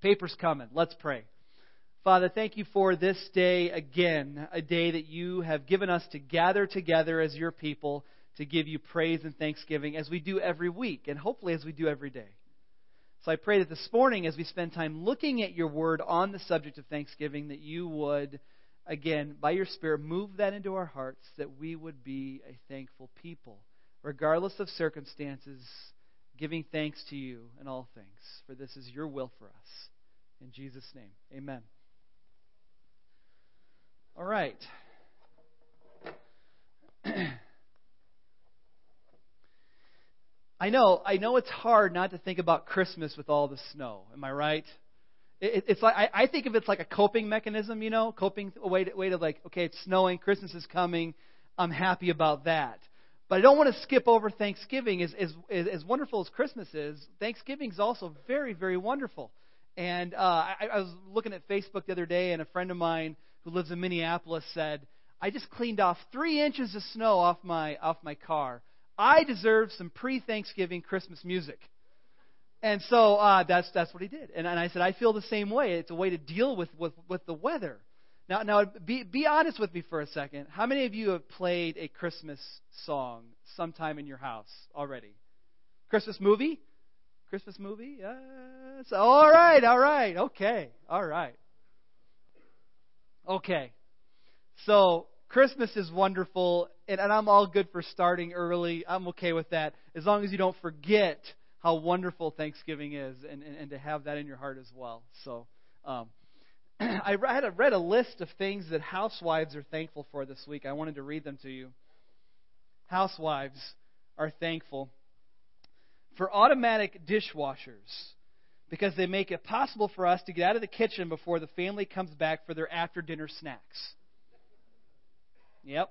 Paper's coming. Let's pray. Father, thank you for this day again, a day that you have given us to gather together as your people to give you praise and thanksgiving as we do every week and hopefully as we do every day. So I pray that this morning, as we spend time looking at your word on the subject of thanksgiving, that you would, again, by your Spirit, move that into our hearts, that we would be a thankful people, regardless of circumstances, giving thanks to you in all things. For this is your will for us. In Jesus' name, amen. All right. I know, I know it's hard not to think about Christmas with all the snow. Am I right? It, it's like I, I think of it's like a coping mechanism, you know, coping a way to, way to like, okay, it's snowing, Christmas is coming, I'm happy about that. But I don't want to skip over Thanksgiving. As, as, as wonderful as Christmas is, Thanksgiving is also very, very wonderful. And uh, I, I was looking at Facebook the other day, and a friend of mine who lives in Minneapolis said, "I just cleaned off three inches of snow off my off my car. I deserve some pre-Thanksgiving Christmas music." And so uh, that's that's what he did. And, and I said, I feel the same way. It's a way to deal with with, with the weather. Now, now, be be honest with me for a second. How many of you have played a Christmas song sometime in your house already? Christmas movie? Christmas movie? Yes. All right, all right, okay, all right. Okay. So, Christmas is wonderful, and, and I'm all good for starting early. I'm okay with that, as long as you don't forget how wonderful Thanksgiving is and, and, and to have that in your heart as well. So, um, I read a, read a list of things that housewives are thankful for this week. I wanted to read them to you. Housewives are thankful for automatic dishwashers because they make it possible for us to get out of the kitchen before the family comes back for their after dinner snacks. Yep.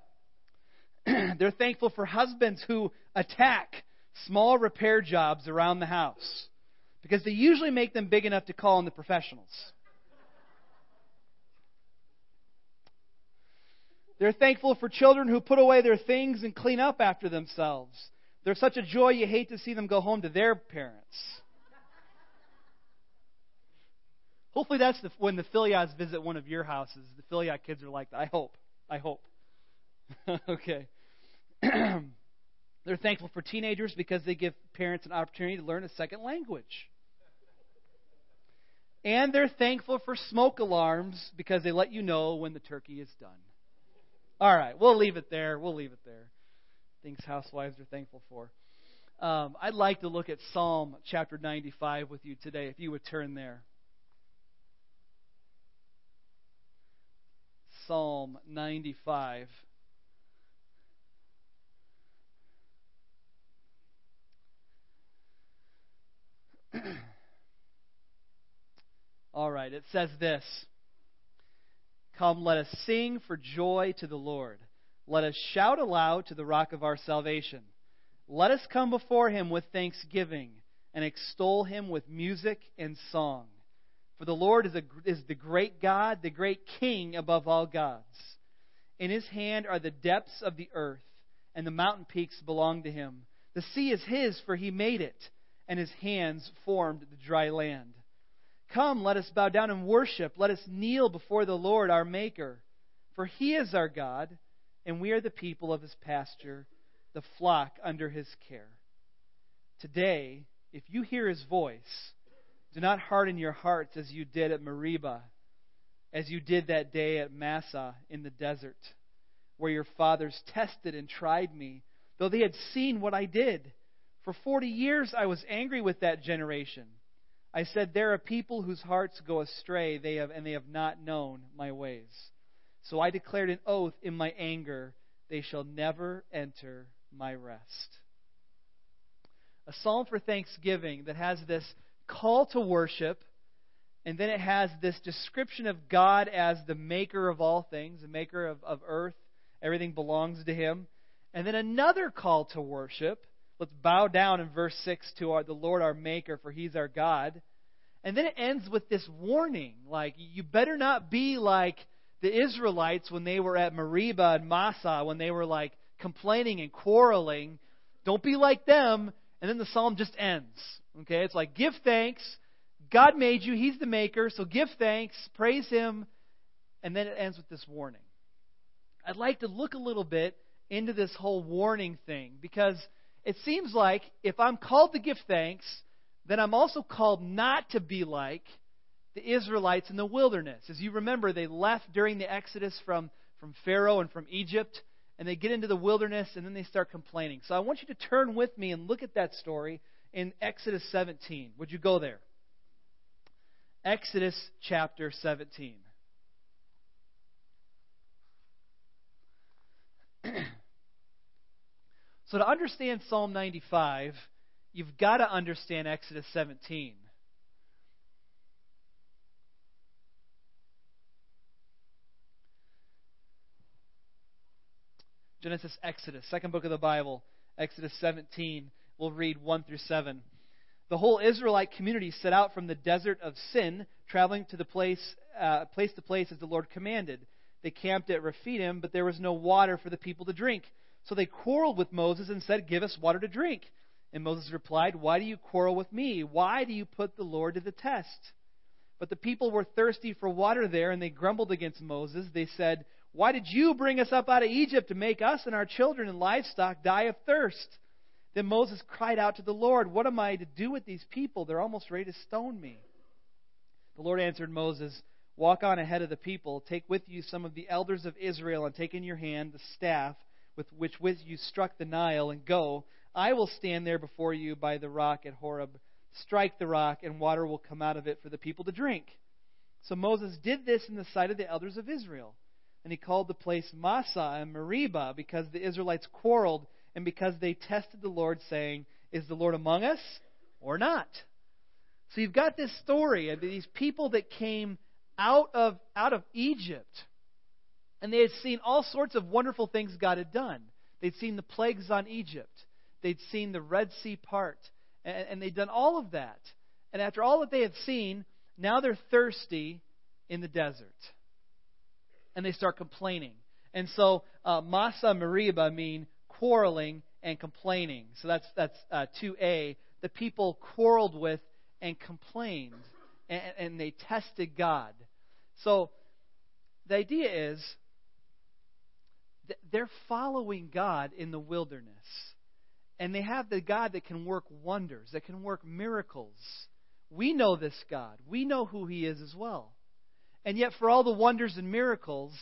They're thankful for husbands who attack small repair jobs around the house because they usually make them big enough to call in the professionals. They're thankful for children who put away their things and clean up after themselves. They're such a joy you hate to see them go home to their parents. Hopefully, that's the, when the Filias visit one of your houses. The Filia kids are like that. I hope. I hope. okay. They're thankful for teenagers because they give parents an opportunity to learn a second language. And they're thankful for smoke alarms because they let you know when the turkey is done. All right, we'll leave it there. We'll leave it there. Things housewives are thankful for. Um, I'd like to look at Psalm chapter 95 with you today, if you would turn there. Psalm 95. All right, it says this Come, let us sing for joy to the Lord. Let us shout aloud to the rock of our salvation. Let us come before him with thanksgiving and extol him with music and song. For the Lord is, a, is the great God, the great King above all gods. In his hand are the depths of the earth, and the mountain peaks belong to him. The sea is his, for he made it, and his hands formed the dry land. Come, let us bow down and worship. Let us kneel before the Lord our Maker. For he is our God, and we are the people of his pasture, the flock under his care. Today, if you hear his voice, do not harden your hearts as you did at Meribah, as you did that day at Massah in the desert, where your fathers tested and tried me, though they had seen what I did. For forty years I was angry with that generation. I said, There are people whose hearts go astray, they have, and they have not known my ways. So I declared an oath in my anger, they shall never enter my rest. A psalm for thanksgiving that has this call to worship, and then it has this description of God as the maker of all things, the maker of, of earth. Everything belongs to Him. And then another call to worship. Let's bow down in verse 6 to our, the Lord our Maker, for He's our God. And then it ends with this warning like, you better not be like the Israelites when they were at Meribah and Massah, when they were like complaining and quarreling. Don't be like them. And then the psalm just ends. Okay? It's like, give thanks. God made you, He's the maker, so give thanks, praise Him, and then it ends with this warning. I'd like to look a little bit into this whole warning thing because it seems like if I'm called to give thanks, then I'm also called not to be like the Israelites in the wilderness. As you remember, they left during the Exodus from, from Pharaoh and from Egypt, and they get into the wilderness and then they start complaining. So I want you to turn with me and look at that story in Exodus 17. Would you go there? Exodus chapter 17. so, to understand Psalm 95, you've got to understand Exodus 17. Genesis, Exodus, second book of the Bible, Exodus 17. We'll read 1 through 7. The whole Israelite community set out from the desert of Sin, traveling to the place, uh, place to place as the Lord commanded. They camped at Rephidim, but there was no water for the people to drink. So they quarreled with Moses and said, Give us water to drink. And Moses replied, Why do you quarrel with me? Why do you put the Lord to the test? But the people were thirsty for water there, and they grumbled against Moses. They said, Why did you bring us up out of Egypt to make us and our children and livestock die of thirst? Then Moses cried out to the Lord, What am I to do with these people? They're almost ready to stone me. The Lord answered Moses, Walk on ahead of the people. Take with you some of the elders of Israel, and take in your hand the staff with which with you struck the Nile, and go. I will stand there before you by the rock at Horeb. Strike the rock, and water will come out of it for the people to drink. So Moses did this in the sight of the elders of Israel. And he called the place Massah and Meribah because the Israelites quarreled and because they tested the Lord, saying, Is the Lord among us or not? So you've got this story of these people that came out of, out of Egypt, and they had seen all sorts of wonderful things God had done. They'd seen the plagues on Egypt, they'd seen the Red Sea part, and, and they'd done all of that. And after all that they had seen, now they're thirsty in the desert. And they start complaining. And so, uh, Massah Meribah mean quarreling and complaining. So that's that's uh, 2a. The people quarreled with and complained, and, and they tested God. So the idea is they're following God in the wilderness. And they have the God that can work wonders, that can work miracles. We know this God. We know who He is as well. And yet, for all the wonders and miracles,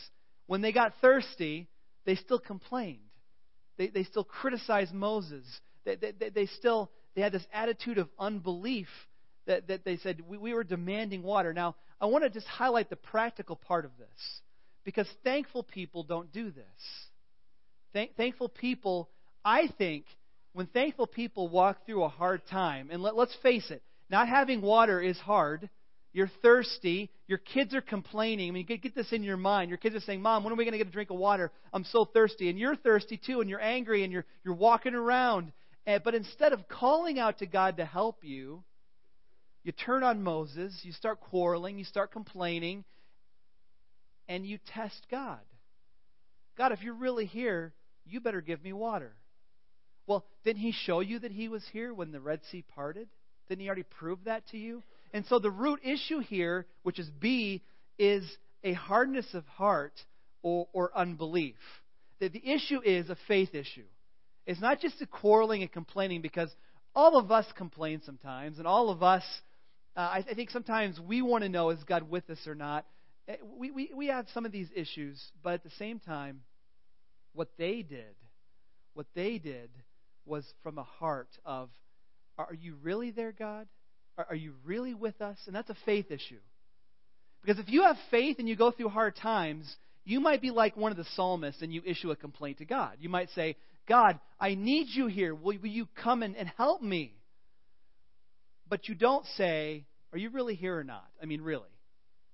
when they got thirsty, they still complained. They, they still criticized Moses. They, they, they still they had this attitude of unbelief that, that they said, we, we were demanding water. Now, I want to just highlight the practical part of this because thankful people don't do this. Thank, thankful people, I think, when thankful people walk through a hard time, and let, let's face it, not having water is hard. You're thirsty. Your kids are complaining. I mean, get, get this in your mind. Your kids are saying, Mom, when are we going to get a drink of water? I'm so thirsty. And you're thirsty too, and you're angry, and you're, you're walking around. And, but instead of calling out to God to help you, you turn on Moses, you start quarreling, you start complaining, and you test God. God, if you're really here, you better give me water. Well, didn't he show you that he was here when the Red Sea parted? Didn't he already prove that to you? And so the root issue here, which is B, is a hardness of heart or, or unbelief. The, the issue is a faith issue. It's not just a quarreling and complaining because all of us complain sometimes, and all of us uh, I, I think sometimes we want to know is God with us or not. Eh, we, we, we have some of these issues, but at the same time, what they did, what they did was from a heart of, are you really there, God? Are, you really with us? And that's a faith issue. Because if you have faith and you go through hard times, you might be like one of the psalmists and you issue a complaint to God. You might say, God, I need you here. Will, will you come and, and help me? but you don't say, Are you really here or not? I mean, really.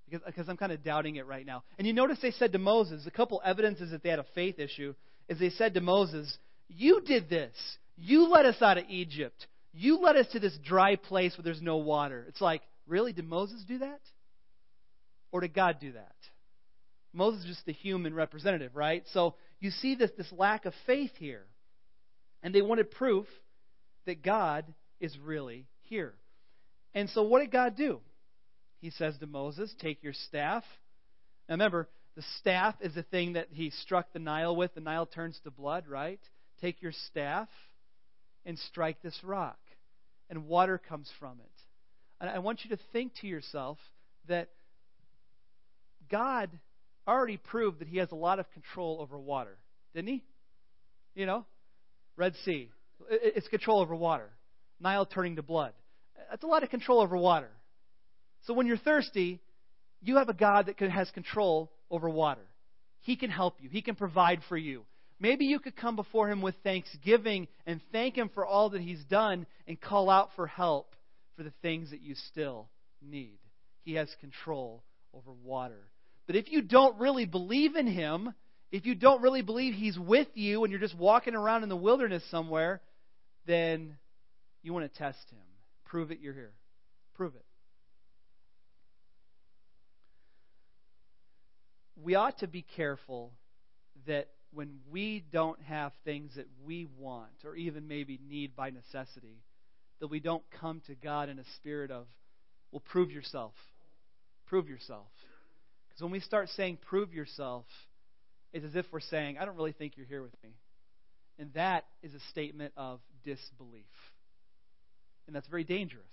Because, because I'm kind of doubting it right now. And you notice they said to Moses, a couple evidences that they had a faith issue, is they said to Moses, You did this. You led us out of Egypt. You led us to this dry place where there's no water. It's like, really? Did Moses do that? Or did God do that? Moses is just the human representative, right? So you see this, this lack of faith here. And they wanted proof that God is really here. And so, what did God do? He says to Moses, Take your staff. Now, remember, the staff is the thing that he struck the Nile with. The Nile turns to blood, right? Take your staff and strike this rock, and water comes from it. And I want you to think to yourself that God already proved that he has a lot of control over water, didn't he? You know, Red Sea, it's control over water. Nile turning to blood. That's a lot of control over water. So when you're thirsty, you have a God that has control over water. He can help you, He can provide for you. Maybe you could come before Him with thanksgiving and thank Him for all that He's done and call out for help for the things that you still need. He has control over water. But if you don't really believe in Him, if you don't really believe He's with you and you're just walking around in the wilderness somewhere, then you want to test Him. Prove it you're here. Prove it. We ought to be careful that when we don't have things that we want or even maybe need by necessity, that we don't come to God in a spirit of, well, prove yourself. Prove yourself. Because when we start saying, prove yourself, it's as if we're saying, I don't really think you're here with me. And that is a statement of disbelief. And that's very dangerous.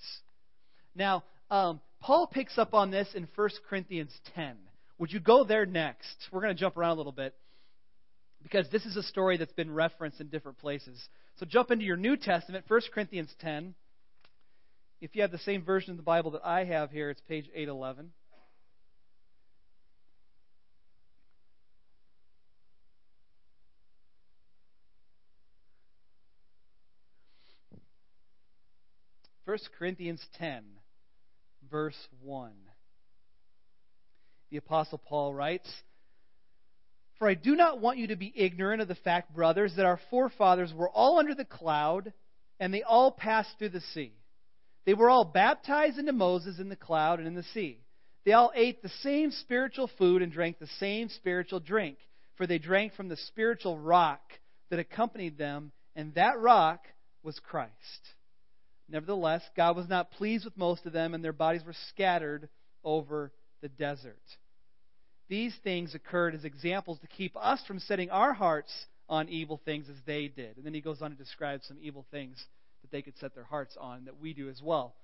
Now, um, Paul picks up on this in 1 Corinthians 10. Would you go there next? We're going to jump around a little bit because this is a story that's been referenced in different places. So jump into your New Testament, 1 Corinthians 10. If you have the same version of the Bible that I have here, it's page 811. First Corinthians 10, verse 1. The Apostle Paul writes, For I do not want you to be ignorant of the fact, brothers, that our forefathers were all under the cloud, and they all passed through the sea. They were all baptized into Moses in the cloud and in the sea. They all ate the same spiritual food and drank the same spiritual drink, for they drank from the spiritual rock that accompanied them, and that rock was Christ. Nevertheless, God was not pleased with most of them, and their bodies were scattered over the desert. These things occurred as examples to keep us from setting our hearts on evil things as they did. And then he goes on to describe some evil things that they could set their hearts on that we do as well.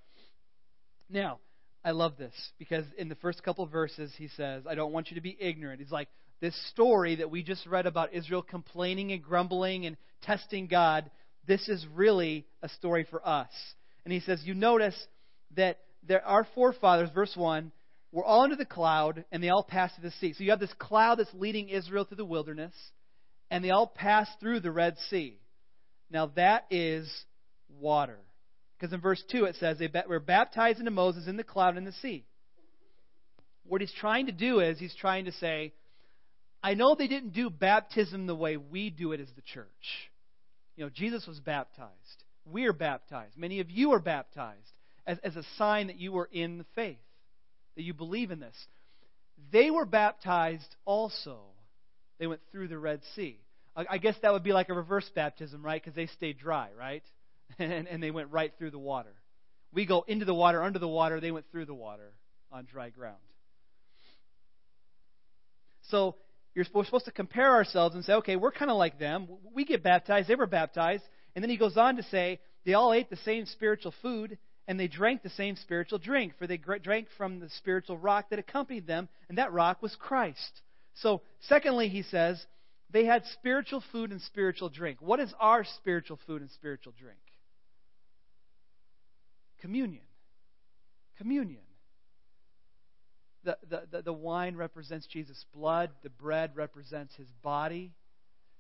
Now, I love this because in the first couple of verses he says, I don't want you to be ignorant. He's like, this story that we just read about Israel complaining and grumbling and testing God, this is really a story for us. And he says, You notice that there, our forefathers, verse 1, were all under the cloud, and they all passed through the sea. So you have this cloud that's leading Israel through the wilderness, and they all passed through the Red Sea. Now that is water. Because in verse 2 it says they were baptized into Moses in the cloud and the sea. What he's trying to do is he's trying to say, I know they didn't do baptism the way we do it as the church. You know, Jesus was baptized. We're baptized. Many of you are baptized as, as a sign that you were in the faith that you believe in this. They were baptized also. They went through the Red Sea. I guess that would be like a reverse baptism, right? Because they stayed dry, right? And, and they went right through the water. We go into the water, under the water. They went through the water on dry ground. So you're supposed to compare ourselves and say, okay, we're kind of like them. We get baptized. They were baptized. And then he goes on to say, they all ate the same spiritual food and they drank the same spiritual drink, for they drank from the spiritual rock that accompanied them, and that rock was Christ. So, secondly, he says, they had spiritual food and spiritual drink. What is our spiritual food and spiritual drink? Communion. Communion. The, the, the, wine represents Jesus' blood, the bread represents his body.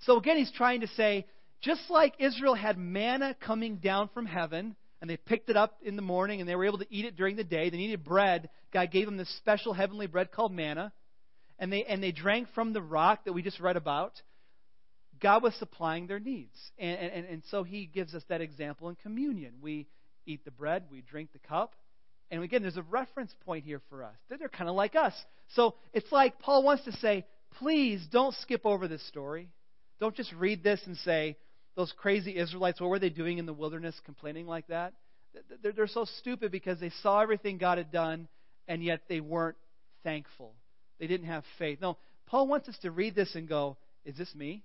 So, again, he's trying to say, just like Israel had manna coming down from heaven, and they picked it up in the morning and they were able to eat it during the day. They needed bread. God gave them this special heavenly bread called manna. And they, and they drank from the rock that we just read about. God was supplying their needs. And, and, and so he gives us that example in communion. We eat the bread, we drink the cup. And again, there's a reference point here for us. They're kind of like us. So it's like Paul wants to say, please don't skip over this story. Don't just read this and say, those crazy Israelites, what were they doing in the wilderness complaining like that? They're, so stupid because they saw everything God had done, and yet they weren't thankful. They didn't have faith. No, Paul wants us to read this and go, Is this me?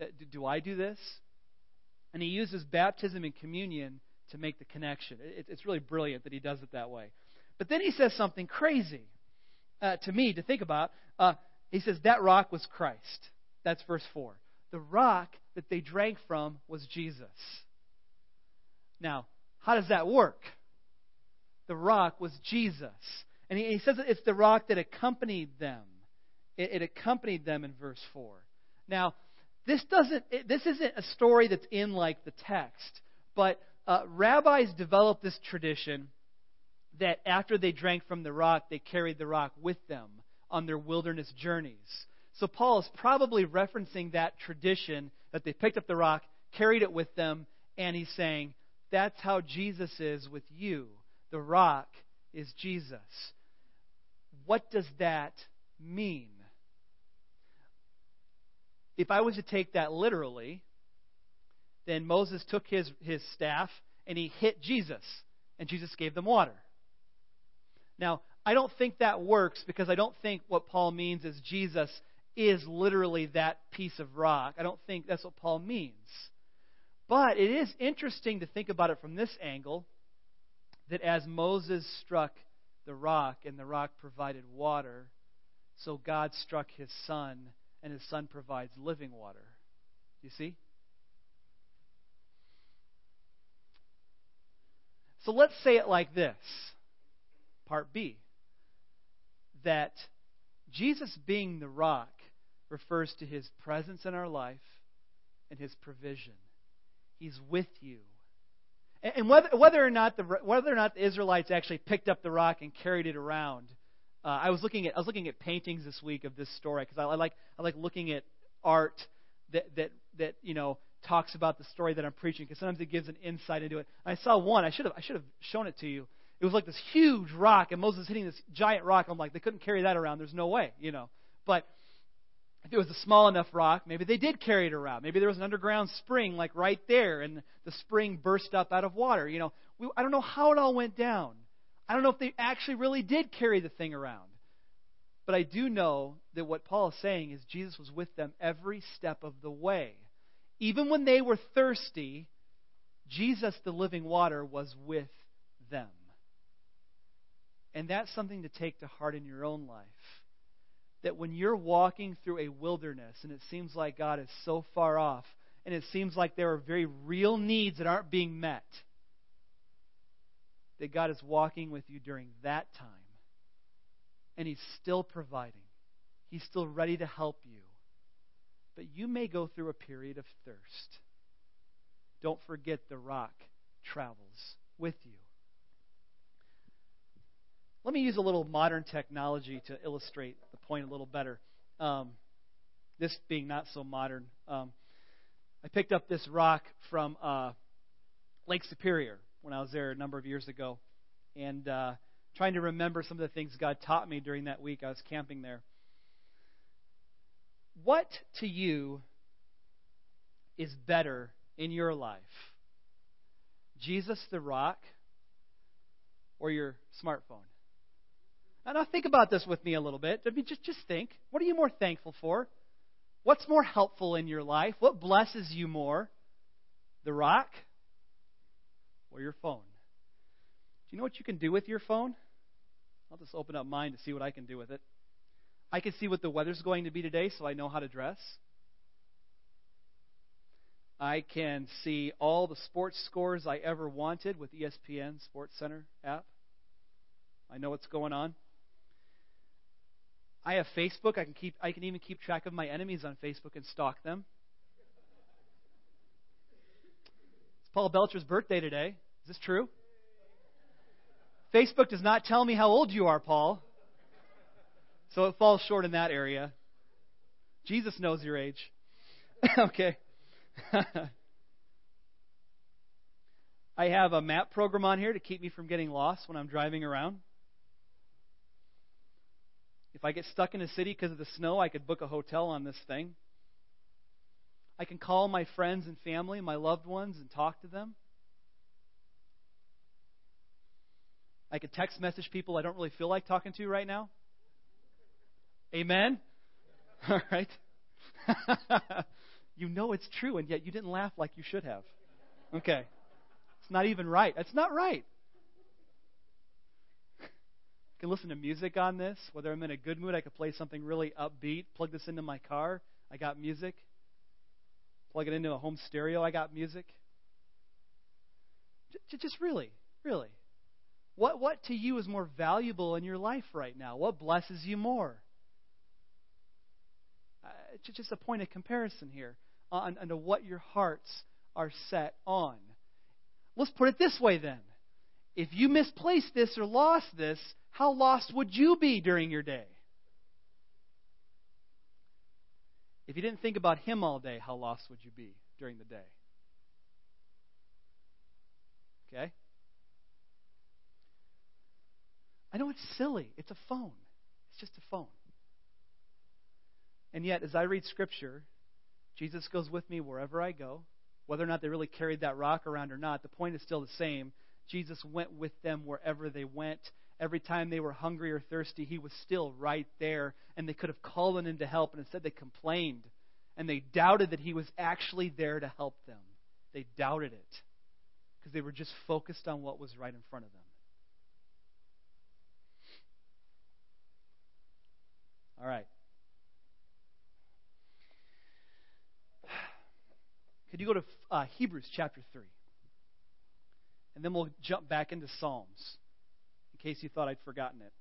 Uh, do I do this? And he uses baptism and communion to make the connection. It's really brilliant that he does it that way. But then he says something crazy uh, to me to think about. Uh, he says, That rock was Christ. That's verse 4. The rock that they drank from was Jesus. Now, how does that work? The rock was Jesus. And he, he says it's the rock that accompanied them. It, it accompanied them in verse 4. Now, this doesn't it, this isn't a story that's in like the text, but uh, rabbis developed this tradition that after they drank from the rock, they carried the rock with them on their wilderness journeys. So Paul is probably referencing that tradition that they picked up the rock, carried it with them, and he's saying, that's how Jesus is with you. The rock is Jesus. What does that mean? If I was to take that literally, then Moses took his, his staff and he hit Jesus, and Jesus gave them water. Now, I don't think that works because I don't think what Paul means is Jesus is literally that piece of rock. I don't think that's what Paul means. But it is interesting to think about it from this angle that as Moses struck the rock and the rock provided water, so God struck his son and his son provides living water. You see? So let's say it like this. Part B. That Jesus being the rock refers to his presence in our life and his provision. He's with you. And whether, whether, or not the, whether or not the Israelites actually picked up the rock and carried it around, uh, I was looking at I was looking at paintings this week of this story because I, I like I like looking at art that that that you know talks about the story that I'm preaching because sometimes it gives an insight into it. I saw one. I should have I should have shown it to you. It was like this huge rock, and Moses hitting this giant rock. I'm like, they couldn't carry that around. There's no way, you know. But if it was a small enough rock, maybe they did carry it around. Maybe there was an underground spring like right there, and the spring burst up out of water. You know, we, I don't know how it all went down. I don't know if they actually really did carry the thing around. But I do know that what Paul is saying is Jesus was with them every step of the way. Even when they were thirsty, Jesus, the living water, was with them. And that's something to take to heart in your own life that when you're walking through a wilderness and it seems like God is so far off, and it seems like there are very real needs that aren't being met, that God is walking with you during that time. And He's still providing, He's still ready to help you. But you may go through a period of thirst. Don't forget the rock travels with you. Let me use a little modern technology to illustrate the point a little better. Um, this being not so modern. Um, I picked up this rock from uh, Lake Superior when I was there a number of years ago, and uh, trying to remember some of the things God taught me during that week I was camping there. What to you is better in your life? Jesus the rock or your smartphone? And now think about this with me a little bit. I mean, just, just think. What are you more thankful for? What's more helpful in your life? What blesses you more? The rock or your phone? Do you know what you can do with your phone? I'll just open up mine to see what I can do with it. I can see what the weather's going to be today so I know how to dress. I can see all the sports scores I ever wanted with ESPN Sports Center app. I know what's going on. I have Facebook. I can keep. I can even keep track of my enemies on Facebook and stalk them. It's Paul Belcher's birthday today. Is this true? Facebook does not tell me how old you are, Paul. So it falls short in that area. Jesus knows your age. okay. I have a map program on here to keep me from getting lost when I'm driving around. If I get stuck in a city because of the snow, I could book a hotel on this thing. I can call my friends and family, my loved ones, and talk to them. I could text message people I don't really feel like talking to right now. Amen? All right. you know it's true, and yet you didn't laugh like you should have. Okay. It's not even right. It's not right. I can listen to music on this. Whether I'm in a good mood, I could play something really upbeat, plug this into my car. I got music. Plug it into a home stereo. I got music. Just really, really. What, what to you is more valuable in your life right now? What blesses you more? Uh, just a point of comparison here on, on what your hearts are set on. Let's put it this way then. If you misplaced this or lost this, how lost would you be during your day? If you didn't think about Him all day, how lost would you be during the day? Okay? I know it's silly. It's a phone. It's just a phone. And yet, as I read Scripture, Jesus goes with me wherever I go. Whether or not they really carried that rock around or not, the point is still the same. Jesus went with them wherever they went. Every time they were hungry or thirsty, he was still right there, and they could have called on him to help, and instead they complained, and they doubted that he was actually there to help them. They doubted it because they were just focused on what was right in front of them. All right. Could you go to uh, Hebrews chapter 3? And then we'll jump back into Psalms in case you thought I'd forgotten it.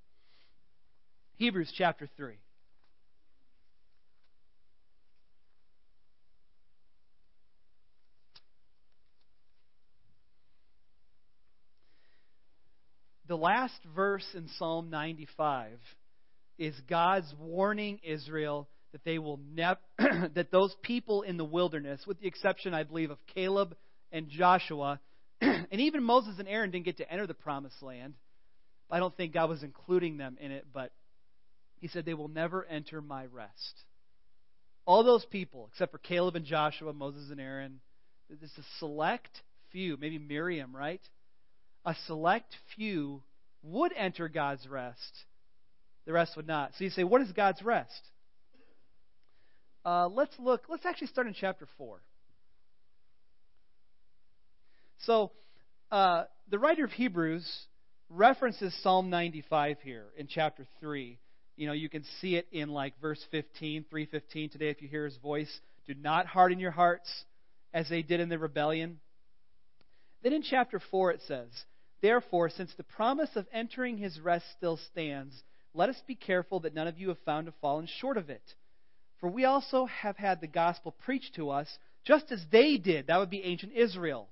Hebrews chapter 3. The last verse in Psalm 95 is God's warning Israel that they will never that those people in the wilderness, with the exception, I believe, of Caleb and Joshua, and even Moses and Aaron didn't get to enter the promised land. I don't think God was including them in it, but he said, They will never enter my rest. All those people, except for Caleb and Joshua, Moses and Aaron, is a select few, maybe Miriam, right? A select few would enter God's rest. The rest would not. So you say, what is God's rest? Uh, let's look. Let's actually start in chapter 4. So, uh, the writer of Hebrews references Psalm 95 here in chapter 3. You know, you can see it in like verse 15, 315 today if you hear his voice. Do not harden your hearts as they did in the rebellion. Then in chapter 4 it says, Therefore, since the promise of entering his rest still stands, let us be careful that none of you have found to fallen short of it. For we also have had the gospel preached to us, just as they did. That would be ancient Israel.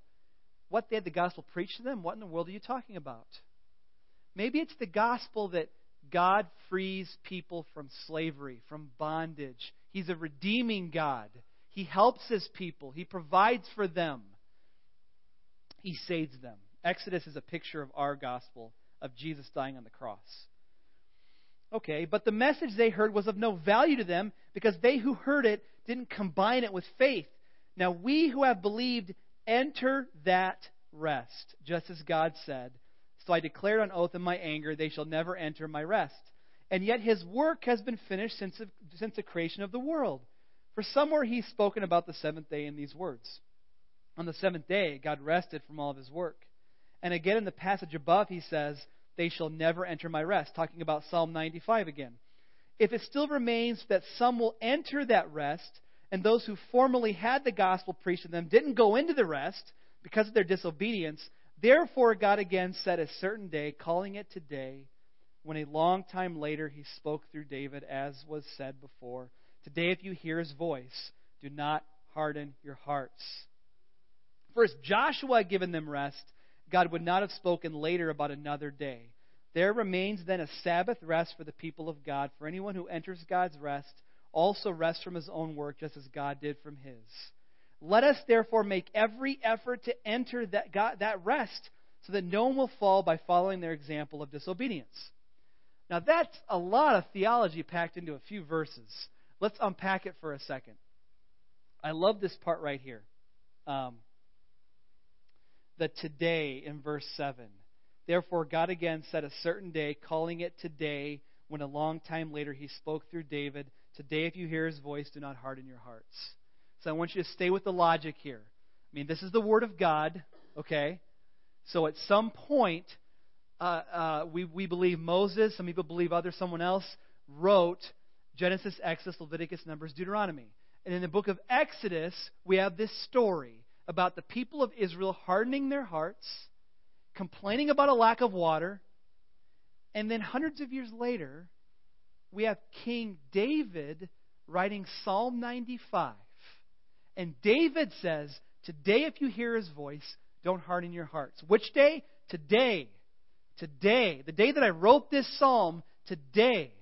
What they had the gospel preached to them? What in the world are you talking about? Maybe it's the gospel that God frees people from slavery, from bondage. He's a redeeming God. He helps his people, He provides for them, He saves them. Exodus is a picture of our gospel, of Jesus dying on the cross. Okay, but the message they heard was of no value to them because they who heard it didn't combine it with faith. Now we who have believed enter that rest, just as God said. So I declared on oath in my anger, they shall never enter my rest. And yet his work has been finished since, since the creation of the world. For somewhere he's spoken about the seventh day in these words. On the seventh day, God rested from all of his work. And again in the passage above, he says, They shall never enter my rest, talking about Psalm 95 again. If it still remains that some will enter that rest, and those who formerly had the gospel preached to them didn't go into the rest because of their disobedience, Therefore, God again set a certain day, calling it today, when a long time later he spoke through David, as was said before. Today, if you hear his voice, do not harden your hearts. First, Joshua had given them rest. God would not have spoken later about another day. There remains then a Sabbath rest for the people of God. For anyone who enters God's rest also rests from his own work, just as God did from his. Let us therefore make every effort to enter that, God, that rest so that no one will fall by following their example of disobedience. Now, that's a lot of theology packed into a few verses. Let's unpack it for a second. I love this part right here. Um, the today in verse 7. Therefore, God again set a certain day, calling it today, when a long time later he spoke through David, Today, if you hear his voice, do not harden your hearts. So I want you to stay with the logic here. I mean, this is the Word of God, okay? So at some point, uh, uh, we, we believe Moses, some people believe other someone else, wrote Genesis, Exodus, Leviticus, Numbers, Deuteronomy. And in the book of Exodus, we have this story about the people of Israel hardening their hearts, complaining about a lack of water, and then hundreds of years later, we have King David writing Psalm 95. And David says, Today, if you hear his voice, don't harden your hearts. Which day? Today. Today. The day that I wrote this psalm, today.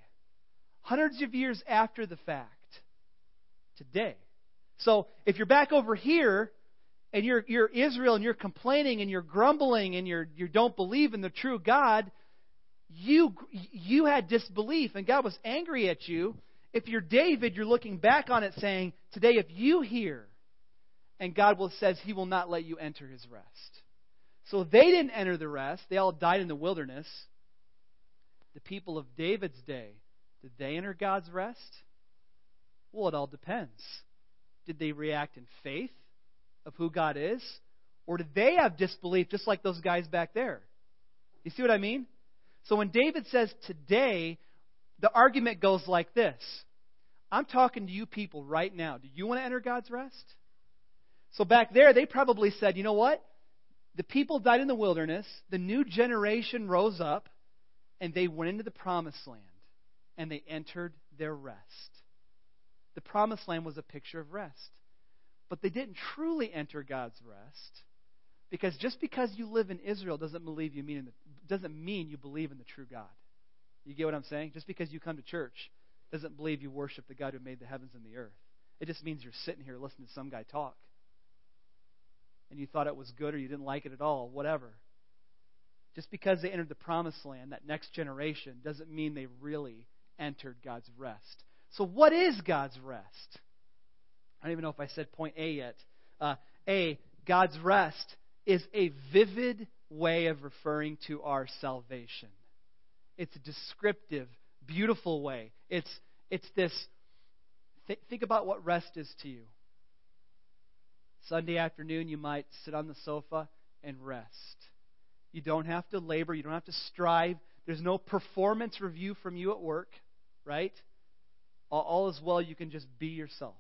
Hundreds of years after the fact. Today. So if you're back over here and you're, you're Israel and you're complaining and you're grumbling and you're, you don't believe in the true God, you, you had disbelief and God was angry at you. If you're David, you're looking back on it saying, Today, if you hear, and God will, says He will not let you enter His rest. So they didn't enter the rest. They all died in the wilderness. The people of David's day, did they enter God's rest? Well, it all depends. Did they react in faith of who God is? Or did they have disbelief just like those guys back there? You see what I mean? So when David says today, the argument goes like this I'm talking to you people right now. Do you want to enter God's rest? So back there, they probably said, you know what? The people died in the wilderness, the new generation rose up, and they went into the promised land, and they entered their rest. The promised land was a picture of rest. But they didn't truly enter God's rest because just because you live in Israel doesn't believe you mean in the, doesn't mean you believe in the true God. You get what I'm saying? Just because you come to church doesn't believe you worship the God who made the heavens and the earth. It just means you're sitting here listening to some guy talk. And you thought it was good or you didn't like it at all, whatever. Just because they entered the promised land, that next generation, doesn't mean they really entered God's rest. So, what is God's rest? I don't even know if I said point A yet. Uh, a, God's rest is a vivid way of referring to our salvation. It's a descriptive, beautiful way. It's, it's this th- think about what rest is to you. Sunday afternoon, you might sit on the sofa and rest. You don't have to labor, you don't have to strive. There's no performance review from you at work, right? All, all is well, you can just be yourself.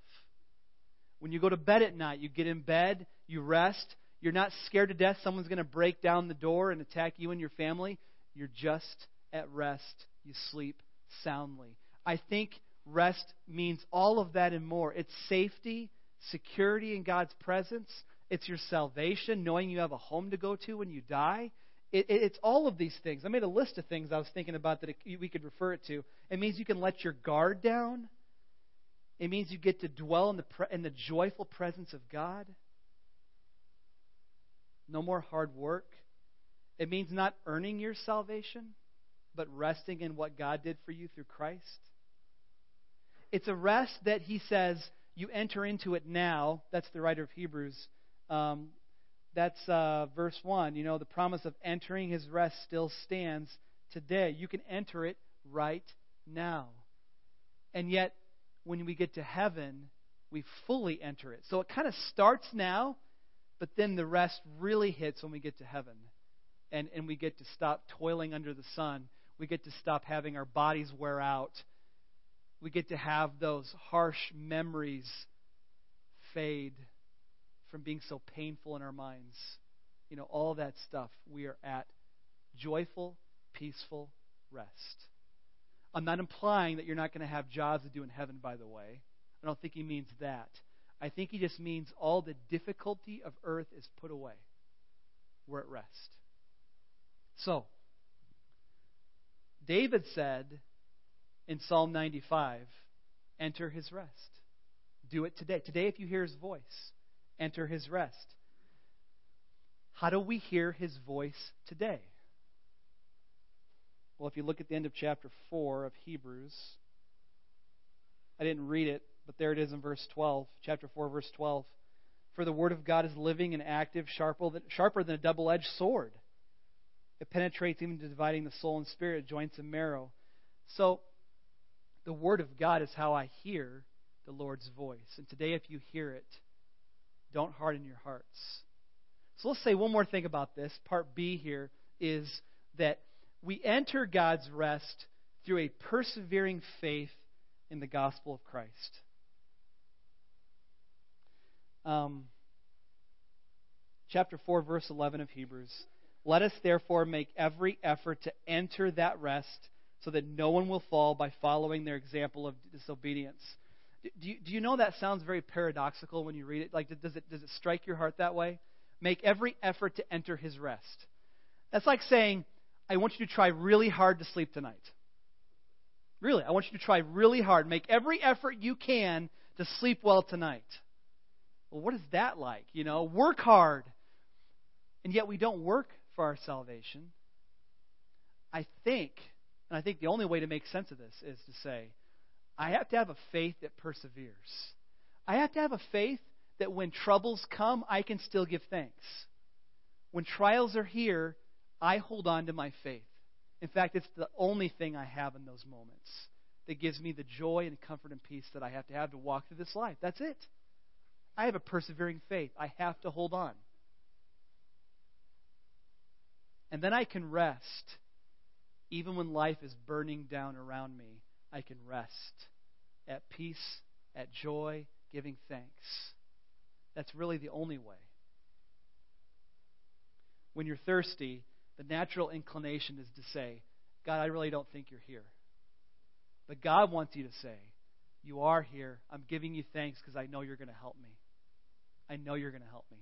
When you go to bed at night, you get in bed, you rest, you're not scared to death someone's going to break down the door and attack you and your family. You're just at rest. You sleep soundly. I think rest means all of that and more. It's safety, security in God's presence. It's your salvation, knowing you have a home to go to when you die. It, it, it's all of these things. I made a list of things I was thinking about that it, we could refer it to. It means you can let your guard down. It means you get to dwell in the, in the joyful presence of God. No more hard work. It means not earning your salvation, but resting in what God did for you through Christ. It's a rest that he says you enter into it now. That's the writer of Hebrews. Um, that's uh, verse 1. You know, the promise of entering his rest still stands today. You can enter it right now. And yet, when we get to heaven, we fully enter it. So it kind of starts now, but then the rest really hits when we get to heaven. And, and we get to stop toiling under the sun. We get to stop having our bodies wear out. We get to have those harsh memories fade from being so painful in our minds. You know, all that stuff. We are at joyful, peaceful rest. I'm not implying that you're not going to have jobs to do in heaven, by the way. I don't think he means that. I think he just means all the difficulty of earth is put away. We're at rest. So, David said in Psalm 95, enter his rest. Do it today. Today, if you hear his voice, enter his rest. How do we hear his voice today? Well, if you look at the end of chapter 4 of Hebrews, I didn't read it but there it is in verse 12, chapter 4, verse 12. For the word of God is living and active, sharper than, sharper than a double edged sword. It penetrates even to dividing the soul and spirit, joints and marrow. So, the Word of God is how I hear the Lord's voice. And today, if you hear it, don't harden your hearts. So let's say one more thing about this. Part B here is that we enter God's rest through a persevering faith in the gospel of Christ. Um, chapter 4, verse 11 of Hebrews. Let us therefore make every effort to enter that rest so that no one will fall by following their example of disobedience. Do you, do you know that sounds very paradoxical when you read it? Like, does it, does it strike your heart that way? Make every effort to enter his rest. That's like saying, I want you to try really hard to sleep tonight. Really, I want you to try really hard. Make every effort you can to sleep well tonight. Well, what is that like? You know, work hard. And yet we don't work for our salvation. I think, and I think the only way to make sense of this is to say, I have to have a faith that perseveres. I have to have a faith that when troubles come, I can still give thanks. When trials are here, I hold on to my faith. In fact, it's the only thing I have in those moments that gives me the joy and comfort and peace that I have to have to walk through this life. That's it. I have a persevering faith. I have to hold on. And then I can rest. Even when life is burning down around me, I can rest at peace, at joy, giving thanks. That's really the only way. When you're thirsty, the natural inclination is to say, God, I really don't think you're here. But God wants you to say, You are here. I'm giving you thanks because I know you're going to help me. I know you're going to help me.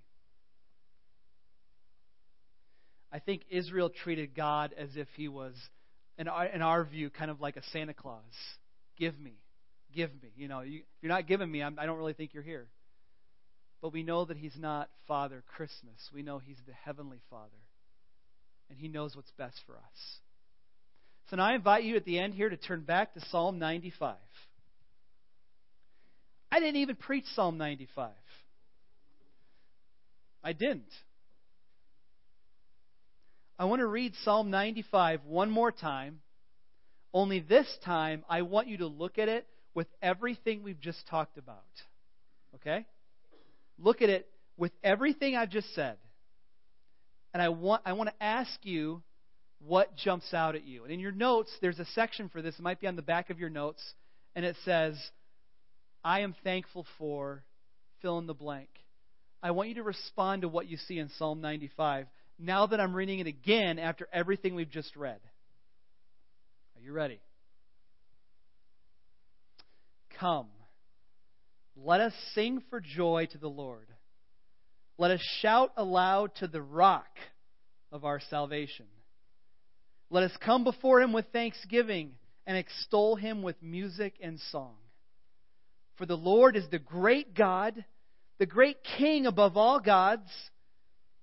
I think Israel treated God as if he was, in our, in our view, kind of like a Santa Claus. Give me. Give me. You know, you, you're not giving me. I'm, I don't really think you're here. But we know that he's not Father Christmas. We know he's the Heavenly Father and He knows what's best for us. So now I invite you at the end here to turn back to Psalm 95. I didn't even preach Psalm 95. I didn't. I want to read Psalm 95 one more time. Only this time, I want you to look at it with everything we've just talked about. Okay? Look at it with everything I've just said. And I want, I want to ask you what jumps out at you. And in your notes, there's a section for this. It might be on the back of your notes. And it says, I am thankful for fill in the blank. I want you to respond to what you see in Psalm 95 now that I'm reading it again after everything we've just read. Are you ready? Come, let us sing for joy to the Lord. Let us shout aloud to the rock of our salvation. Let us come before him with thanksgiving and extol him with music and song. For the Lord is the great God, the great King above all gods.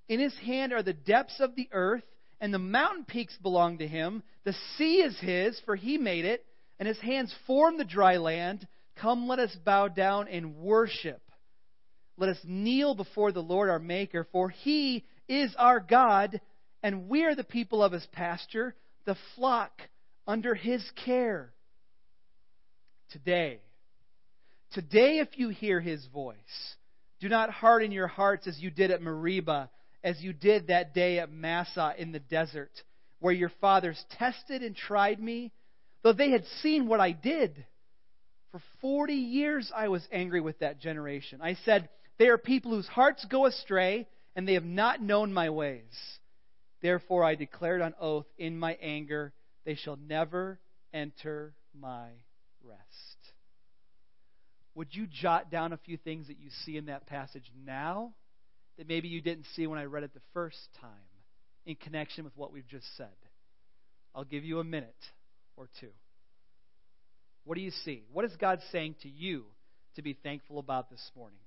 In his hand are the depths of the earth, and the mountain peaks belong to him. The sea is his, for he made it, and his hands formed the dry land. Come, let us bow down and worship. Let us kneel before the Lord our Maker, for he is our God, and we are the people of his pasture, the flock under his care. Today, today, if you hear his voice, do not harden your hearts as you did at Meribah, as you did that day at Massah in the desert, where your fathers tested and tried me, though they had seen what I did. For 40 years I was angry with that generation. I said, they are people whose hearts go astray, and they have not known my ways. Therefore, I declared on oath in my anger, they shall never enter my rest. Would you jot down a few things that you see in that passage now that maybe you didn't see when I read it the first time in connection with what we've just said? I'll give you a minute or two. What do you see? What is God saying to you to be thankful about this morning?